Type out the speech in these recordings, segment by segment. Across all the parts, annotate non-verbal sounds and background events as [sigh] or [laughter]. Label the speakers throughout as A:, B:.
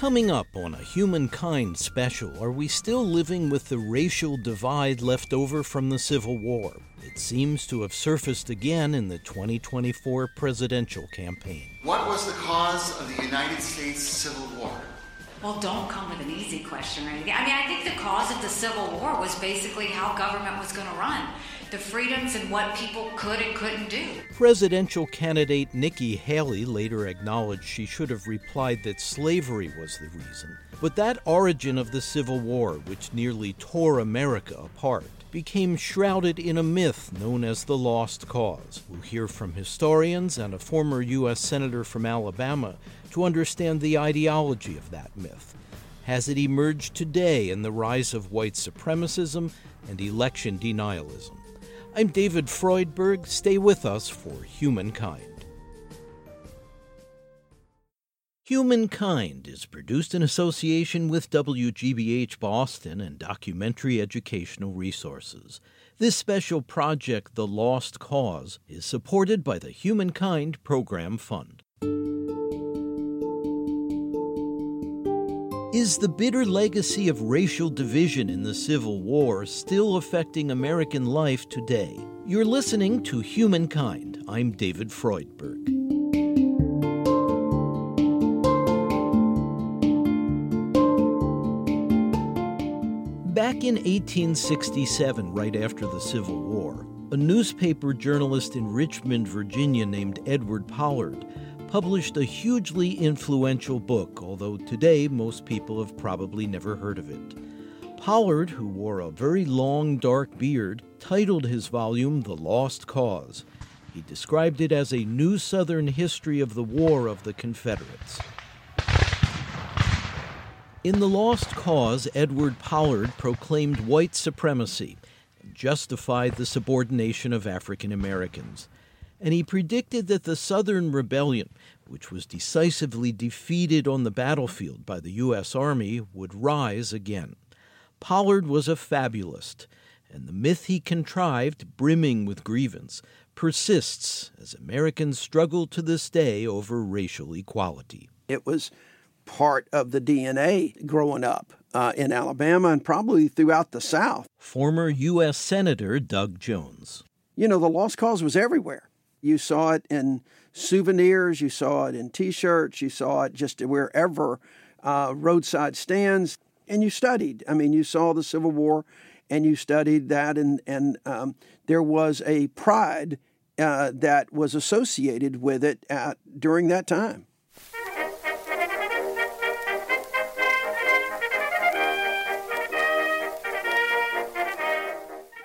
A: Coming up on a Humankind special, are we still living with the racial divide left over from the Civil War? It seems to have surfaced again in the 2024 presidential campaign.
B: What was the cause of the United States Civil War?
C: Well, don't come with an easy question or anything. I mean, I think the cause of the Civil War was basically how government was going to run the freedoms and what people could and couldn't do.
A: Presidential candidate Nikki Haley later acknowledged she should have replied that slavery was the reason. But that origin of the Civil War, which nearly tore America apart, became shrouded in a myth known as the Lost Cause. We'll hear from historians and a former U.S. Senator from Alabama to understand the ideology of that myth. Has it emerged today in the rise of white supremacism and election denialism? I'm David Freudberg. Stay with us for Humankind. Humankind is produced in association with WGBH Boston and Documentary Educational Resources. This special project, The Lost Cause, is supported by the Humankind Program Fund. Is the bitter legacy of racial division in the Civil War still affecting American life today? You're listening to Humankind. I'm David Freudberg. Back in 1867, right after the Civil War, a newspaper journalist in Richmond, Virginia named Edward Pollard published a hugely influential book, although today most people have probably never heard of it. Pollard, who wore a very long dark beard, titled his volume The Lost Cause. He described it as a new Southern history of the War of the Confederates. In The Lost Cause, Edward Pollard proclaimed white supremacy and justified the subordination of African Americans and he predicted that the Southern Rebellion, which was decisively defeated on the battlefield by the U.S. Army, would rise again. Pollard was a fabulist, and the myth he contrived, brimming with grievance, persists as Americans struggle to this day over racial equality.
D: It was part of the DNA growing up uh, in Alabama and probably throughout the South.
A: Former U.S. Senator Doug Jones.
D: You know, the lost cause was everywhere. You saw it in souvenirs, you saw it in t shirts, you saw it just wherever, uh, roadside stands, and you studied. I mean, you saw the Civil War and you studied that, and, and um, there was a pride uh, that was associated with it at, during that time.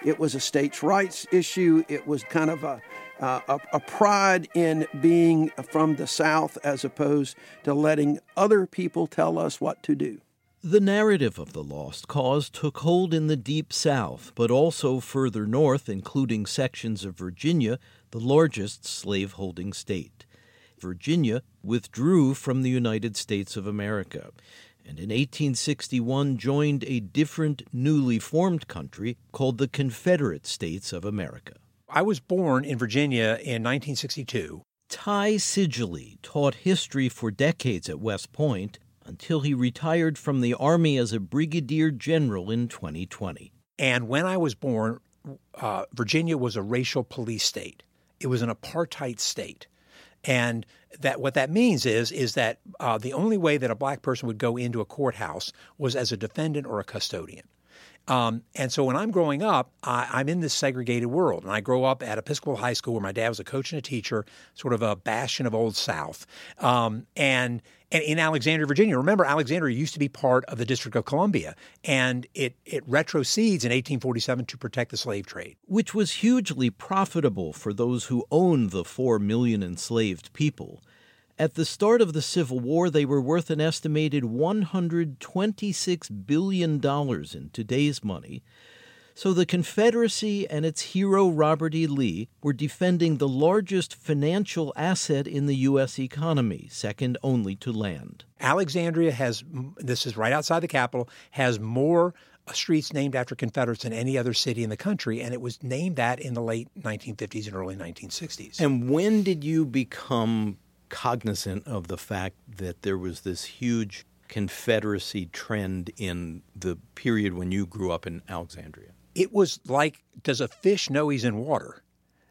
D: It was a states' rights issue. It was kind of a, uh, a, a, pride in being from the South as opposed to letting other people tell us what to do.
A: The narrative of the Lost Cause took hold in the Deep South, but also further north, including sections of Virginia, the largest slaveholding state. Virginia withdrew from the United States of America and in 1861 joined a different, newly formed country called the Confederate States of America.
E: I was born in Virginia in 1962.
A: Ty Seidule taught history for decades at West Point until he retired from the Army as a brigadier general in 2020.
E: And when I was born, uh, Virginia was a racial police state. It was an apartheid state. And that what that means is is that uh, the only way that a black person would go into a courthouse was as a defendant or a custodian. Um, and so when I'm growing up, I, am in this segregated world. And I grow up at Episcopal High School where my dad was a coach and a teacher, sort of a bastion of Old South. Um, and, and in Alexandria, Virginia, remember, Alexandria used to be part of the District of Columbia. And it, it retrocedes in 1847 to protect the slave trade.
A: Which was hugely profitable for those who owned the four million enslaved people. At the start of the Civil War, they were worth an estimated $126 billion in today's money. So the Confederacy and its hero Robert E. Lee were defending the largest financial asset in the U.S. economy, second only to land.
E: Alexandria has, this is right outside the capital, has more streets named after Confederates than any other city in the country, and it was named that in the late 1950s and early 1960s.
A: And when did you become cognizant of the fact that there was this huge Confederacy trend in the period when you grew up in Alexandria?
E: It was like, does a fish know he's in water?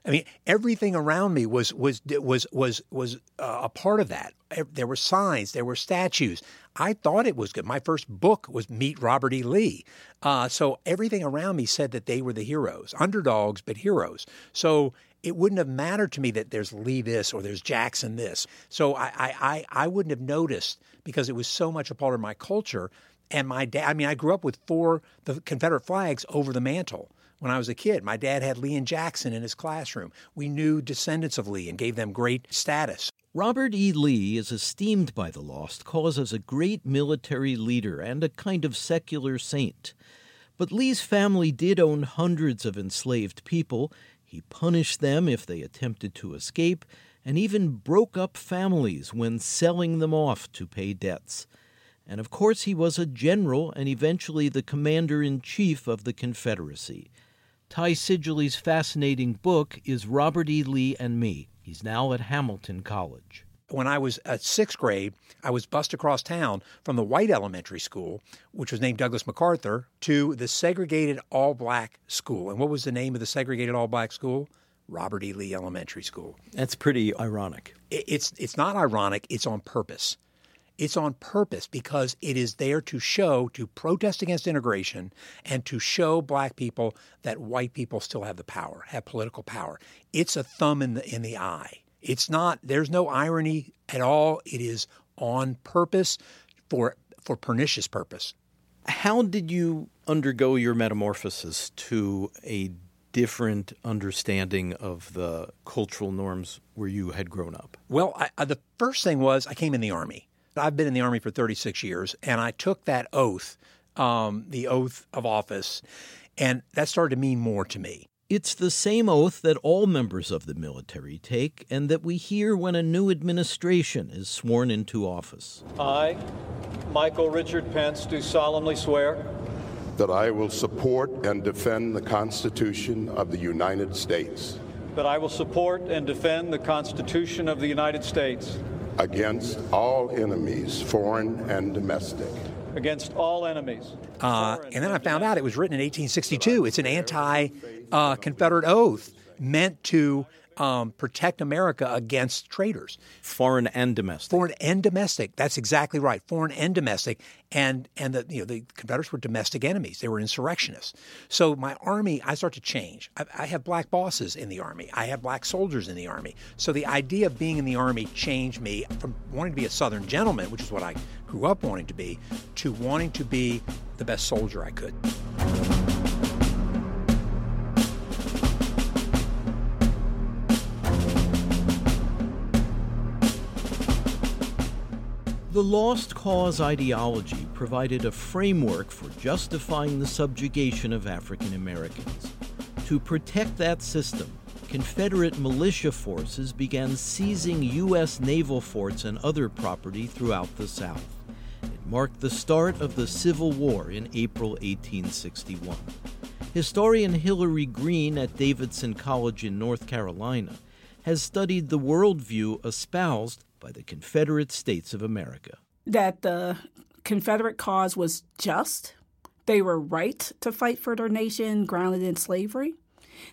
E: I mean, everything around me was was was was was uh, a part of that. There were signs, there were statues. I thought it was good. My first book was Meet Robert E. Lee. Uh, so everything around me said that they were the heroes, underdogs, but heroes. So it wouldn't have mattered to me that there's Lee this or there's Jackson this. So I, I, I wouldn't have noticed because it was so much a part of my culture. And my dad, I mean, I grew up with four the Confederate flags over the mantle when I was a kid. My dad had Lee and Jackson in his classroom. We knew descendants of Lee and gave them great status.
A: Robert E. Lee is esteemed by the Lost Cause as a great military leader and a kind of secular saint. But Lee's family did own hundreds of enslaved people. He punished them if they attempted to escape, and even broke up families when selling them off to pay debts. And of course, he was a general and eventually the commander in chief of the Confederacy. Ty Seidule's fascinating book is Robert E. Lee and Me He's now at Hamilton College.
E: When I was at sixth grade, I was bused across town from the white elementary school, which was named Douglas MacArthur, to the segregated all black school. And what was the name of the segregated all black school? Robert E. Lee Elementary School.
A: That's pretty ironic.
E: It's, it's not ironic, it's on purpose. It's on purpose because it is there to show, to protest against integration, and to show black people that white people still have the power, have political power. It's a thumb in the in the eye. It's not. There's no irony at all. It is on purpose for for pernicious purpose.
A: How did you undergo your metamorphosis to a different understanding of the cultural norms where you had grown up?
E: Well, I, I, the first thing was I came in the army. I've been in the Army for 36 years, and I took that oath, um, the oath of office, and that started to mean more to me.
A: It's the same oath that all members of the military take and that we hear when a new administration is sworn into office.
F: I, Michael Richard Pence, do solemnly swear
G: that I will support and defend the Constitution of the United States.
F: That I will support and defend the Constitution of the United States
G: against all enemies, foreign and domestic.
F: Against all enemies.
E: Uh, and then I found out it was written in 1862. It's an anti uh, Confederate oath meant to um, protect America against traitors,
A: foreign and domestic.
E: Foreign and domestic. That's exactly right. Foreign and domestic. And and the you know the Confederates were domestic enemies. They were insurrectionists. So my army, I start to change. I, I have black bosses in the army. I have black soldiers in the army. So the idea of being in the army changed me from wanting to be a Southern gentleman, which is what I grew up wanting to be, to wanting to be the best soldier I could.
A: The Lost Cause ideology provided a framework for justifying the subjugation of African Americans. To protect that system, Confederate militia forces began seizing U.S. naval forts and other property throughout the South. It marked the start of the Civil War in April 1861. Historian Hilary Green at Davidson College in North Carolina has studied the worldview espoused by the Confederate States of America.
H: That the Confederate cause was just, they were right to fight for their nation grounded in slavery,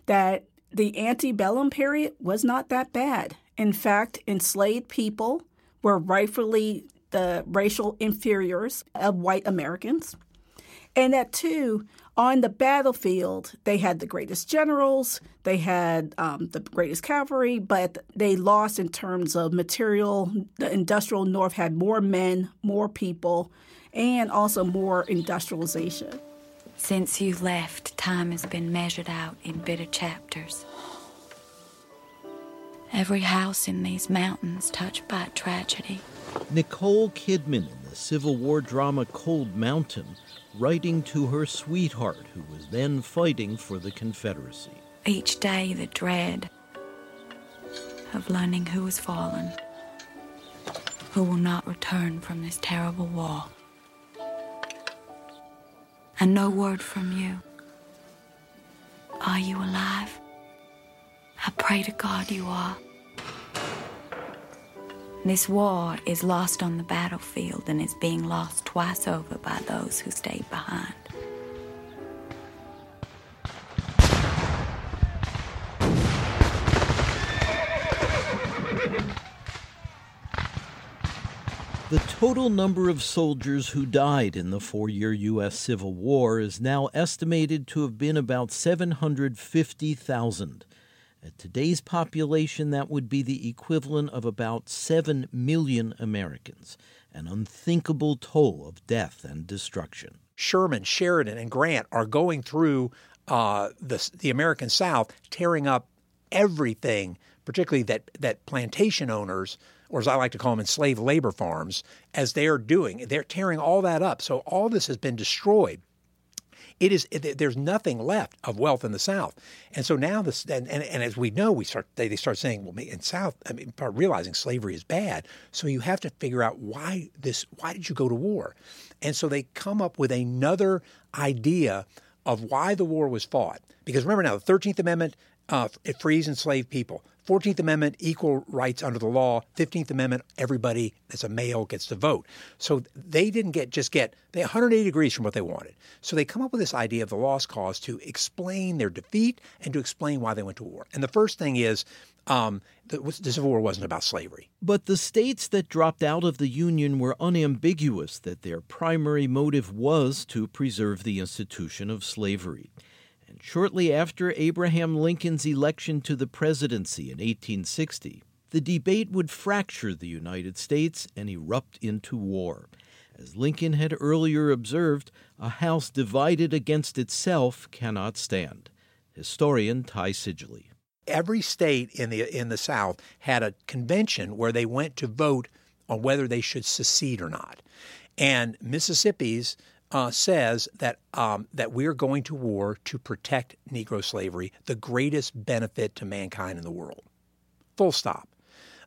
H: that the antebellum period was not that bad. In fact, enslaved people were rightfully the racial inferiors of white Americans. And that, too, on the battlefield, they had the greatest generals, they had um, the greatest cavalry, but they lost in terms of material. The industrial North had more men, more people, and also more industrialization.
C: Since you left, time has been measured out in bitter chapters. Every house in these mountains touched by tragedy.
A: Nicole Kidman in the Civil War drama Cold Mountain writing to her sweetheart who was then fighting for the Confederacy.
C: Each day, the dread of learning who has fallen, who will not return from this terrible war. And no word from you. Are you alive? I pray to God you are.
I: This war is lost on the battlefield and is being lost twice over by those who stayed behind.
A: The total number of soldiers who died in the four year U.S. Civil War is now estimated to have been about 750,000. At today's population, that would be the equivalent of about 7 million Americans, an unthinkable toll of death and destruction.
E: Sherman, Sheridan, and Grant are going through uh, the, the American South, tearing up everything, particularly that, that plantation owners or as I like to call them, enslaved labor farms, as they are doing. They're tearing all that up. So all this has been destroyed. It is it, there's nothing left of wealth in the South, and so now this and, and, and as we know, we start they, they start saying, well, in South, I mean, realizing slavery is bad. So you have to figure out why this why did you go to war, and so they come up with another idea of why the war was fought. Because remember now, the Thirteenth Amendment uh, it frees enslaved people. 14th Amendment, equal rights under the law. 15th Amendment, everybody that's a male gets to vote. So they didn't get just get they 180 degrees from what they wanted. So they come up with this idea of the lost cause to explain their defeat and to explain why they went to war. And the first thing is um, the, the Civil War wasn't about slavery.
A: But the states that dropped out of the Union were unambiguous that their primary motive was to preserve the institution of slavery shortly after Abraham Lincoln's election to the presidency in 1860, the debate would fracture the United States and erupt into war. As Lincoln had earlier observed, a house divided against itself cannot stand. Historian Ty Seidule.
E: Every state in the in the South had a convention where they went to vote on whether they should secede or not. And Mississippi's uh, says that um, that we're going to war to protect Negro slavery, the greatest benefit to mankind in the world. Full stop.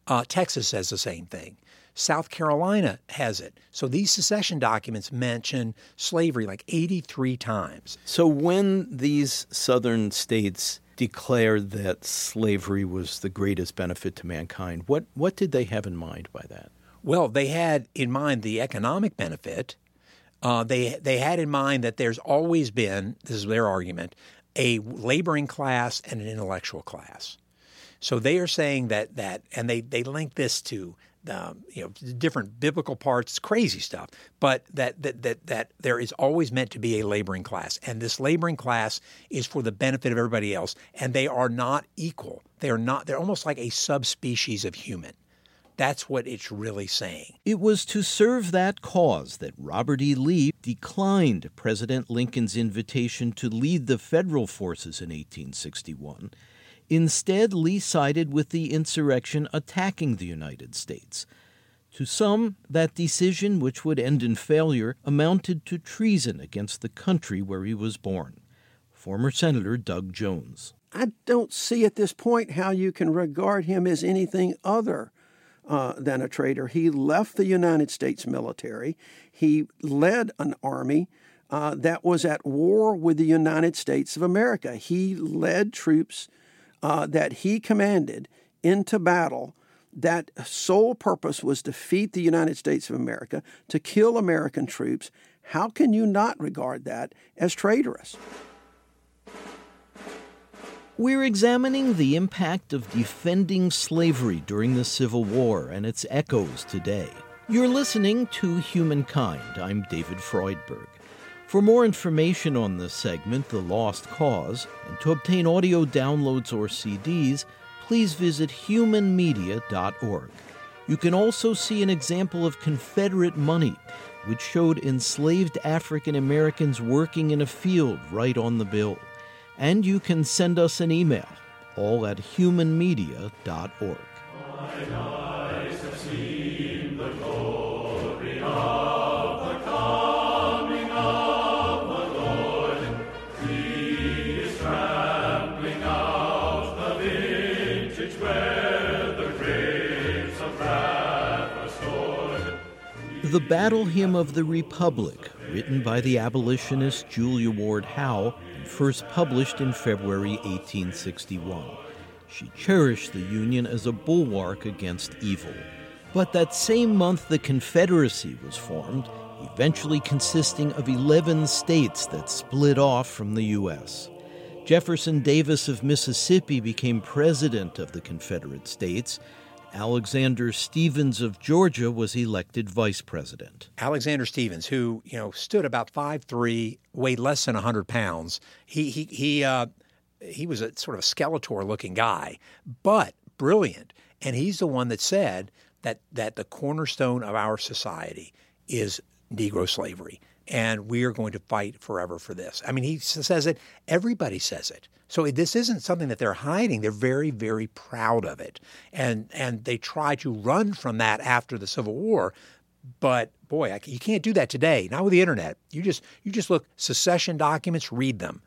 E: Uh, Texas says the same thing. South Carolina has it. So these secession documents mention slavery like 83 times.
A: So when these southern states declared that slavery was the greatest benefit to mankind, what, what did they have in mind by that?
E: Well, they had in mind the economic benefit uh, they they had in mind that there's always been this is their argument a laboring class and an intellectual class. So they are saying that that and they they link this to um, you know different biblical parts, crazy stuff, but that, that that that there is always meant to be a laboring class, and this laboring class is for the benefit of everybody else, and they are not equal. They are not. They're almost like a subspecies of human. That's what it's really saying.
A: It was to serve that cause that Robert E. Lee declined President Lincoln's invitation to lead the federal forces in 1861. Instead, Lee sided with the insurrection attacking the United States. To some, that decision, which would end in failure, amounted to treason against the country where he was born. Former Senator Doug Jones.
D: I don't see at this point how you can regard him as anything other uh, than a traitor. He left the United States military. He led an army uh, that was at war with the United States of America. He led troops uh, that he commanded into battle. That sole purpose was to defeat the United States of America, to kill American troops. How can you not regard that as traitorous?
A: We're examining the impact of defending slavery during the Civil War and its echoes today. You're listening to Humankind. I'm David Freudberg. For more information on this segment, The Lost Cause, and to obtain audio downloads or CDs, please visit humanmedia.org. You can also see an example of Confederate money, which showed enslaved African Americans working in a field right on the bill and you can send us an email, all at humanmedia.org. The Battle Hymn of the Republic, written by the abolitionist Julia Ward Howe, first published in February 1861. She cherished the Union as a bulwark against evil. But that same month, the Confederacy was formed, eventually consisting of 11 states that split off from the U.S. Jefferson Davis of Mississippi became president of the Confederate States. Alexander Stephens of Georgia was elected vice president.
E: Alexander Stephens, who you know stood about five three, weighed less than hundred pounds, he he he uh, he was a sort of a Skeletor-looking guy, but brilliant, and he's the one that said that that the cornerstone of our society is Negro slavery, and we are going to fight forever for this. I mean, he says it. Everybody says it. So this isn't something that they're hiding. They're very, very proud of it, and and they try to run from that after the Civil War. But boy, you can't do that today. Not with the internet. You just you just look secession documents, read them.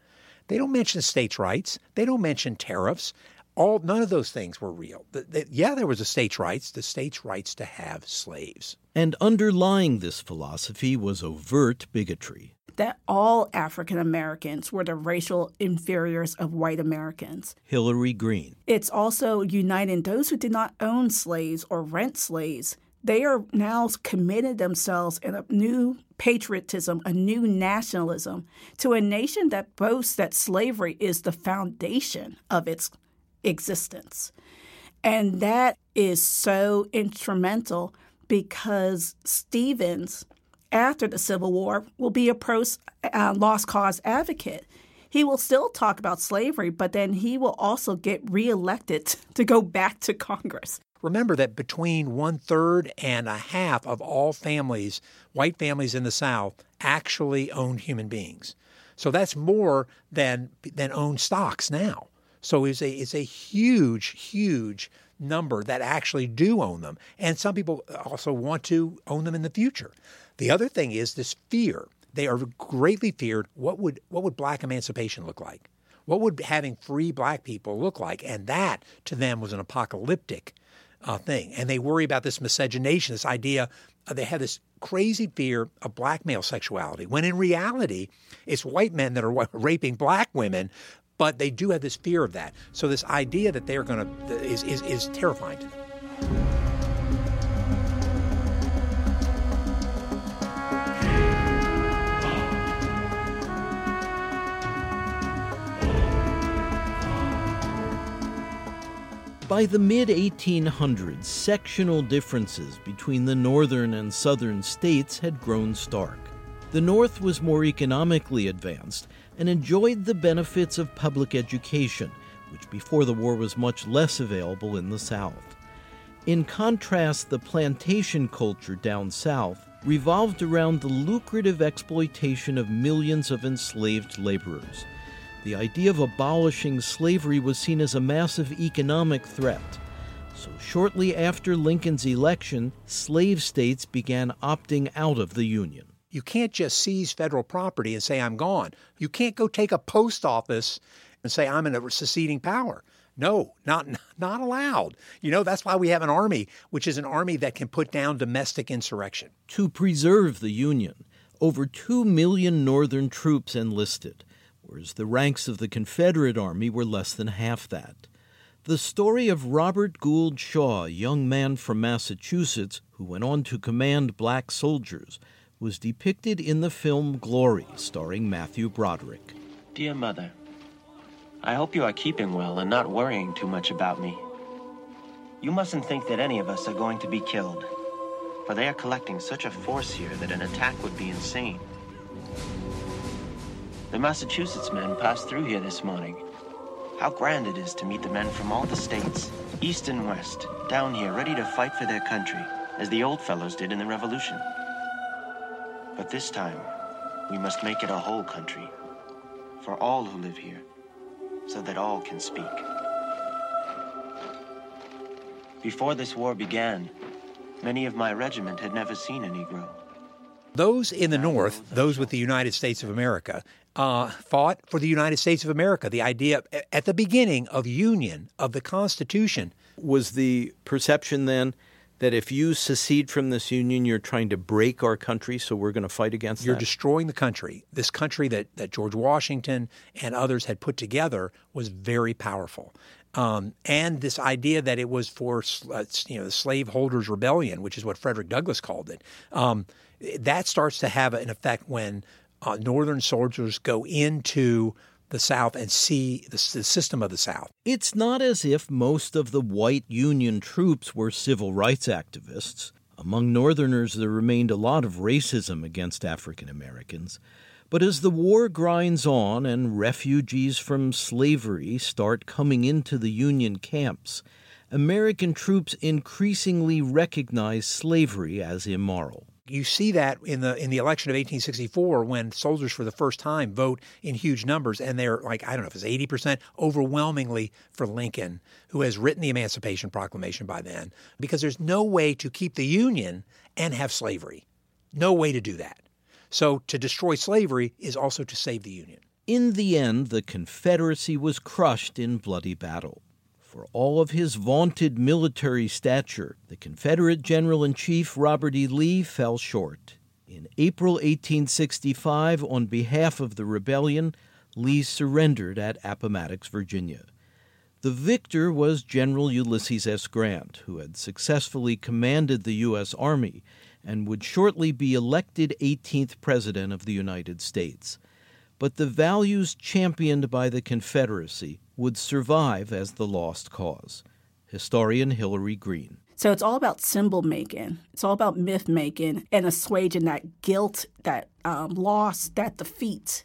E: They don't mention states' rights. They don't mention tariffs all none of those things were real. The, the, yeah, there was a states' rights, the states' rights to have slaves.
A: And underlying this philosophy was overt bigotry.
H: That all African Americans were the racial inferiors of white Americans.
A: Hilary Green.
H: It's also uniting those who did not own slaves or rent slaves. They are now committed themselves in a new patriotism, a new nationalism to a nation that boasts that slavery is the foundation of its existence. And that is so instrumental because Stephens, after the Civil War, will be a pro uh, lost cause advocate. He will still talk about slavery, but then he will also get reelected [laughs] to go back to Congress.
E: Remember that between one third and a half of all families, white families in the South, actually owned human beings. So that's more than than own stocks now. So it's a it's a huge, huge number that actually do own them, and some people also want to own them in the future. The other thing is this fear. They are greatly feared. What would what would black emancipation look like? What would having free black people look like? And that to them was an apocalyptic uh, thing. And they worry about this miscegenation, this idea. Uh, they have this crazy fear of black male sexuality, when in reality, it's white men that are raping black women but they do have this fear of that. So this idea that they're going to is, is is terrifying to them.
A: By the mid 1800s, sectional differences between the northern and southern states had grown stark. The North was more economically advanced and enjoyed the benefits of public education, which before the war was much less available in the South. In contrast, the plantation culture down south revolved around the lucrative exploitation of millions of enslaved laborers. The idea of abolishing slavery was seen as a massive economic threat. So, shortly after Lincoln's election, slave states began opting out of the Union.
E: You can't just seize federal property and say, I'm gone. You can't go take a post office and say, I'm in a seceding power. No, not not allowed. You know, that's why we have an army, which is an army that can put down domestic insurrection.
A: To preserve the Union, over 2 million Northern troops enlisted, whereas the ranks of the Confederate Army were less than half that. The story of Robert Gould Shaw, a young man from Massachusetts who went on to command black soldiers, was depicted in the film Glory, starring Matthew Broderick.
J: Dear Mother, I hope you are keeping well and not worrying too much about me. You mustn't think that any of us are going to be killed, for they are collecting such a force here that an attack would be insane. The Massachusetts men passed through here this morning. How grand it is to meet the men from all the states, east and west, down here ready to fight for their country, as the old fellows did in the Revolution. But this time, we must make it a whole country, for all who live here, so that all can speak. Before this war began, many of my regiment had never seen a Negro.
E: Those in the North, those with the United States of America, uh, fought for the United States of America. The idea at the beginning of Union, of the Constitution.
A: Was the perception then that if you secede from this union, you're trying to break our country, so we're going to fight against
E: you're
A: that?
E: destroying the country. This country that, that George Washington and others had put together was very powerful. um, and this idea that it was for uh, you know the slaveholders' rebellion, which is what Frederick Douglass called it. Um, that starts to have an effect when uh, Northern soldiers go into the South and see the, the, system of the South.
A: It's not as if most of the white Union troops were civil rights activists. Among Northerners, there remained a lot of racism against African Americans. But as the war grinds on and refugees from slavery start coming into the Union camps, American troops increasingly recognize slavery as immoral
E: you see that in the in the election of 1864 when soldiers for the first time vote in huge numbers and they're like I don't know if it's 80% overwhelmingly for Lincoln who has written the Emancipation Proclamation by then because there's no way to keep the union and have slavery. No way to do that. So to destroy slavery is also to save the union.
A: In the end the Confederacy was crushed in bloody battle. For all of his vaunted military stature, the Confederate General in Chief Robert E. Lee fell short. In April 1865, on behalf of the rebellion, Lee surrendered at Appomattox, Virginia. The victor was General Ulysses S. Grant, who had successfully commanded the U.S. Army and would shortly be elected 18th President of the United States. But the values championed by the Confederacy would survive as the lost cause. Historian Hilary Green.
H: So it's all about symbol making. It's all about myth making and assuaging that guilt, that um, loss, that defeat,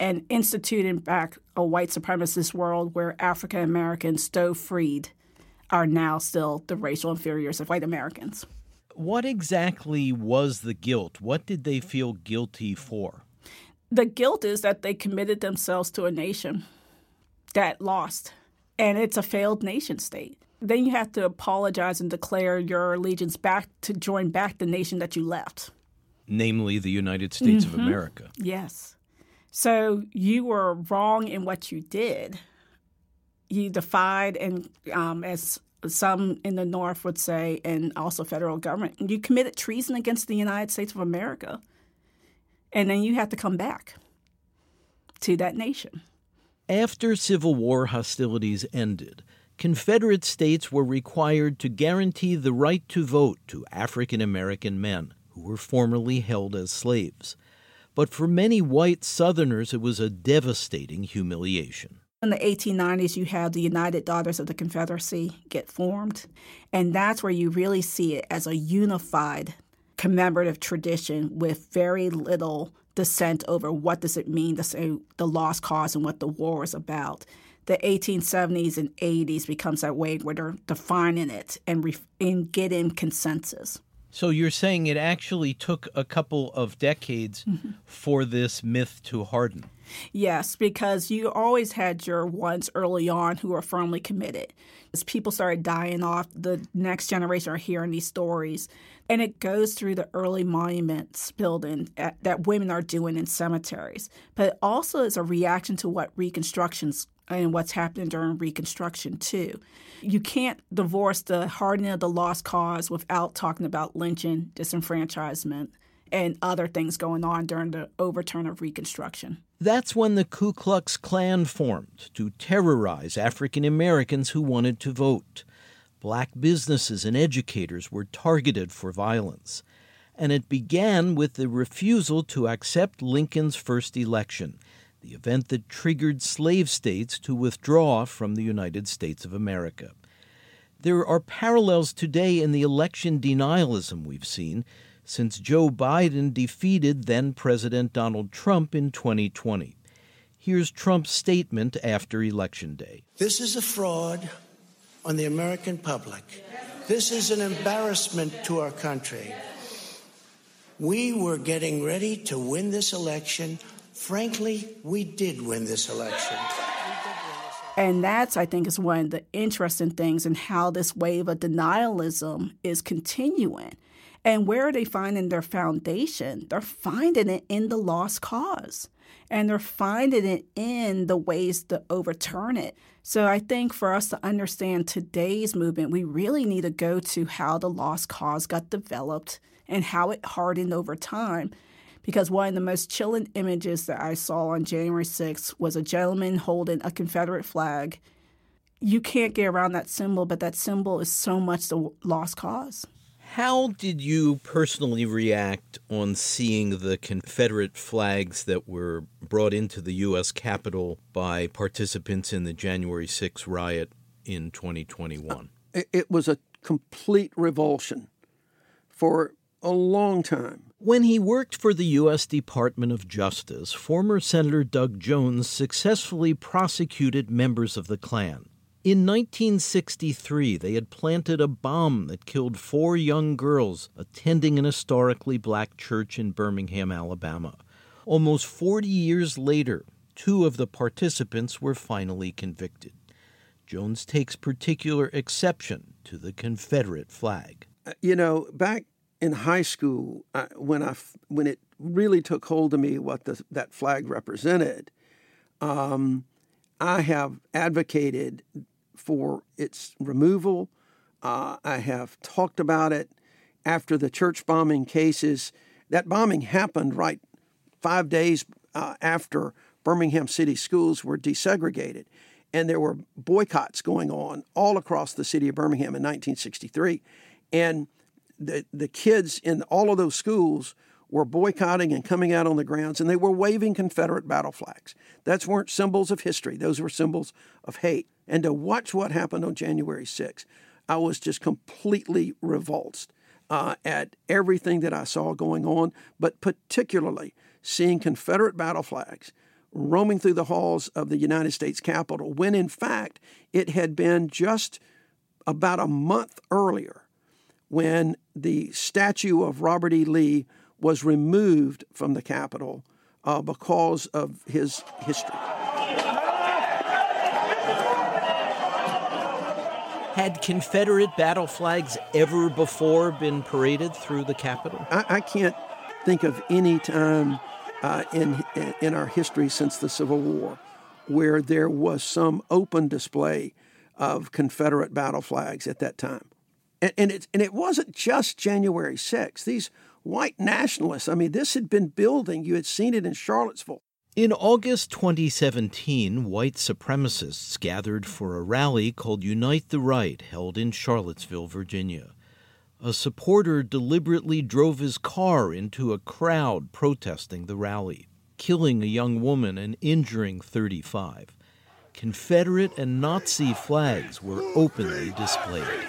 H: and instituting back a white supremacist world where African Americans, though freed, are now still the racial inferiors of white Americans.
A: What exactly was the guilt? What did they feel guilty for?
H: The guilt is that they committed themselves to a nation that lost, and it's a failed nation state. Then you have to apologize and declare your allegiance back to join back the nation that you left,
A: namely the United States mm-hmm. of America.
H: Yes. So you were wrong in what you did. You defied, and um, as some in the North would say, and also federal government, you committed treason against the United States of America. And then you have to come back to that nation.
A: After Civil War hostilities ended, Confederate states were required to guarantee the right to vote to African American men who were formerly held as slaves. But for many white Southerners, it was a devastating humiliation.
H: In the 1890s, you have the United Daughters of the Confederacy get formed, and that's where you really see it as a unified commemorative tradition with very little dissent over what does it mean to say the lost cause and what the war is about. The 1870s and 80s becomes that way where they're defining it and, re- and getting consensus.
A: So you're saying it actually took a couple of decades mm-hmm. for this myth to harden?
H: Yes, because you always had your ones early on who were firmly committed. As people started dying off, the next generation are hearing these stories. And it goes through the early monuments building at, that women are doing in cemeteries. But it also is a reaction to what Reconstruction's and what's happening during Reconstruction, too. You can't divorce the hardening of the lost cause without talking about lynching, disenfranchisement, and other things going on during the overturn of Reconstruction.
A: That's when the Ku Klux Klan formed to terrorize African Americans who wanted to vote. Black businesses and educators were targeted for violence. And it began with the refusal to accept Lincoln's first election, the event that triggered slave states to withdraw from the United States of America. There are parallels today in the election denialism we've seen since Joe Biden defeated then President Donald Trump in 2020. Here's Trump's statement after Election Day.
K: This is a fraud on the American public. This is an embarrassment to our country. We were getting ready to win this election. Frankly, we did win this election.
H: And that's, I think, is one of the interesting things in how this wave of denialism is continuing. And where are they finding their foundation? They're finding it in the lost cause. And they're finding it in the ways to overturn it. So I think for us to understand today's movement, we really need to go to how the lost cause got developed and how it hardened over time. Because one of the most chilling images that I saw on January 6th was a gentleman holding a Confederate flag you can't get around that symbol, but that symbol is so much the lost cause.
A: How did you personally react on seeing the Confederate flags that were brought into the U.S. Capitol by participants in the January 6 riot in 2021?
D: It was a complete revulsion for a long time.
A: When he worked for the U.S. Department of Justice, former Senator Doug Jones successfully prosecuted members of the Klan. In 1963, they had planted a bomb that killed four young girls attending an historically black church in Birmingham, Alabama. Almost 40 years later, two of the participants were finally convicted. Jones takes particular exception to the Confederate flag.
D: Uh, you know, back in high school, I, when I when it really took hold of me what the, that flag represented, um, I have advocated for its removal. Uh, I have talked about it after the church bombing cases. That bombing happened right five days uh, after Birmingham City schools were desegregated. And there were boycotts going on all across the city of Birmingham in 1963. And the, the kids in all of those schools were boycotting and coming out on the grounds, and they were waving Confederate battle flags. Those weren't symbols of history, those were symbols of hate. And to watch what happened on January 6th, I was just completely revulsed uh, at everything that I saw going on, but particularly seeing Confederate battle flags roaming through the halls of the United States Capitol, when in fact it had been just about a month earlier when the statue of Robert E. Lee was removed from the Capitol uh, because of his history.
A: Had Confederate battle flags ever before been paraded through the Capitol?
D: I, I can't think of any time uh, in, in our history since the Civil War where there was some open display of Confederate battle flags at that time. And, and, it, and it wasn't just January 6th. These white nationalists. I mean, this had been building. You had seen it in Charlottesville.
A: In August 2017, white supremacists gathered for a rally called Unite the Right, held in Charlottesville, Virginia. A supporter deliberately drove his car into a crowd protesting the rally, killing a young woman and injuring 35. Confederate and Nazi flags were openly displayed.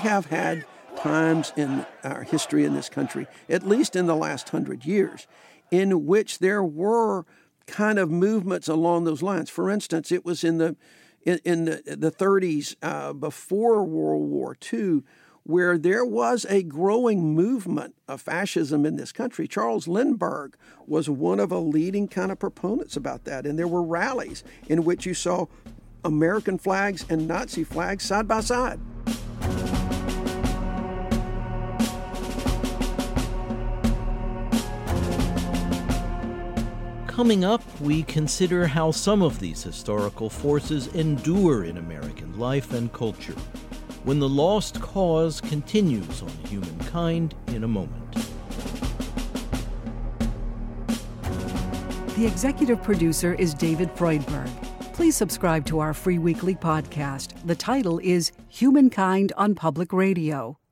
D: Have had times in our history in this country, at least in the last hundred years, in which there were kind of movements along those lines. For instance, it was in the in, in the, the 30s uh, before World War II where there was a growing movement of fascism in this country. Charles Lindbergh was one of a leading kind of proponents about that, and there were rallies in which you saw American flags and Nazi flags side by side.
A: Coming up, we consider how some of these historical forces endure in American life and culture when the lost cause continues on humankind in a moment.
L: The executive producer is David Freudberg. Please subscribe to our free weekly podcast. The title is Humankind on Public Radio.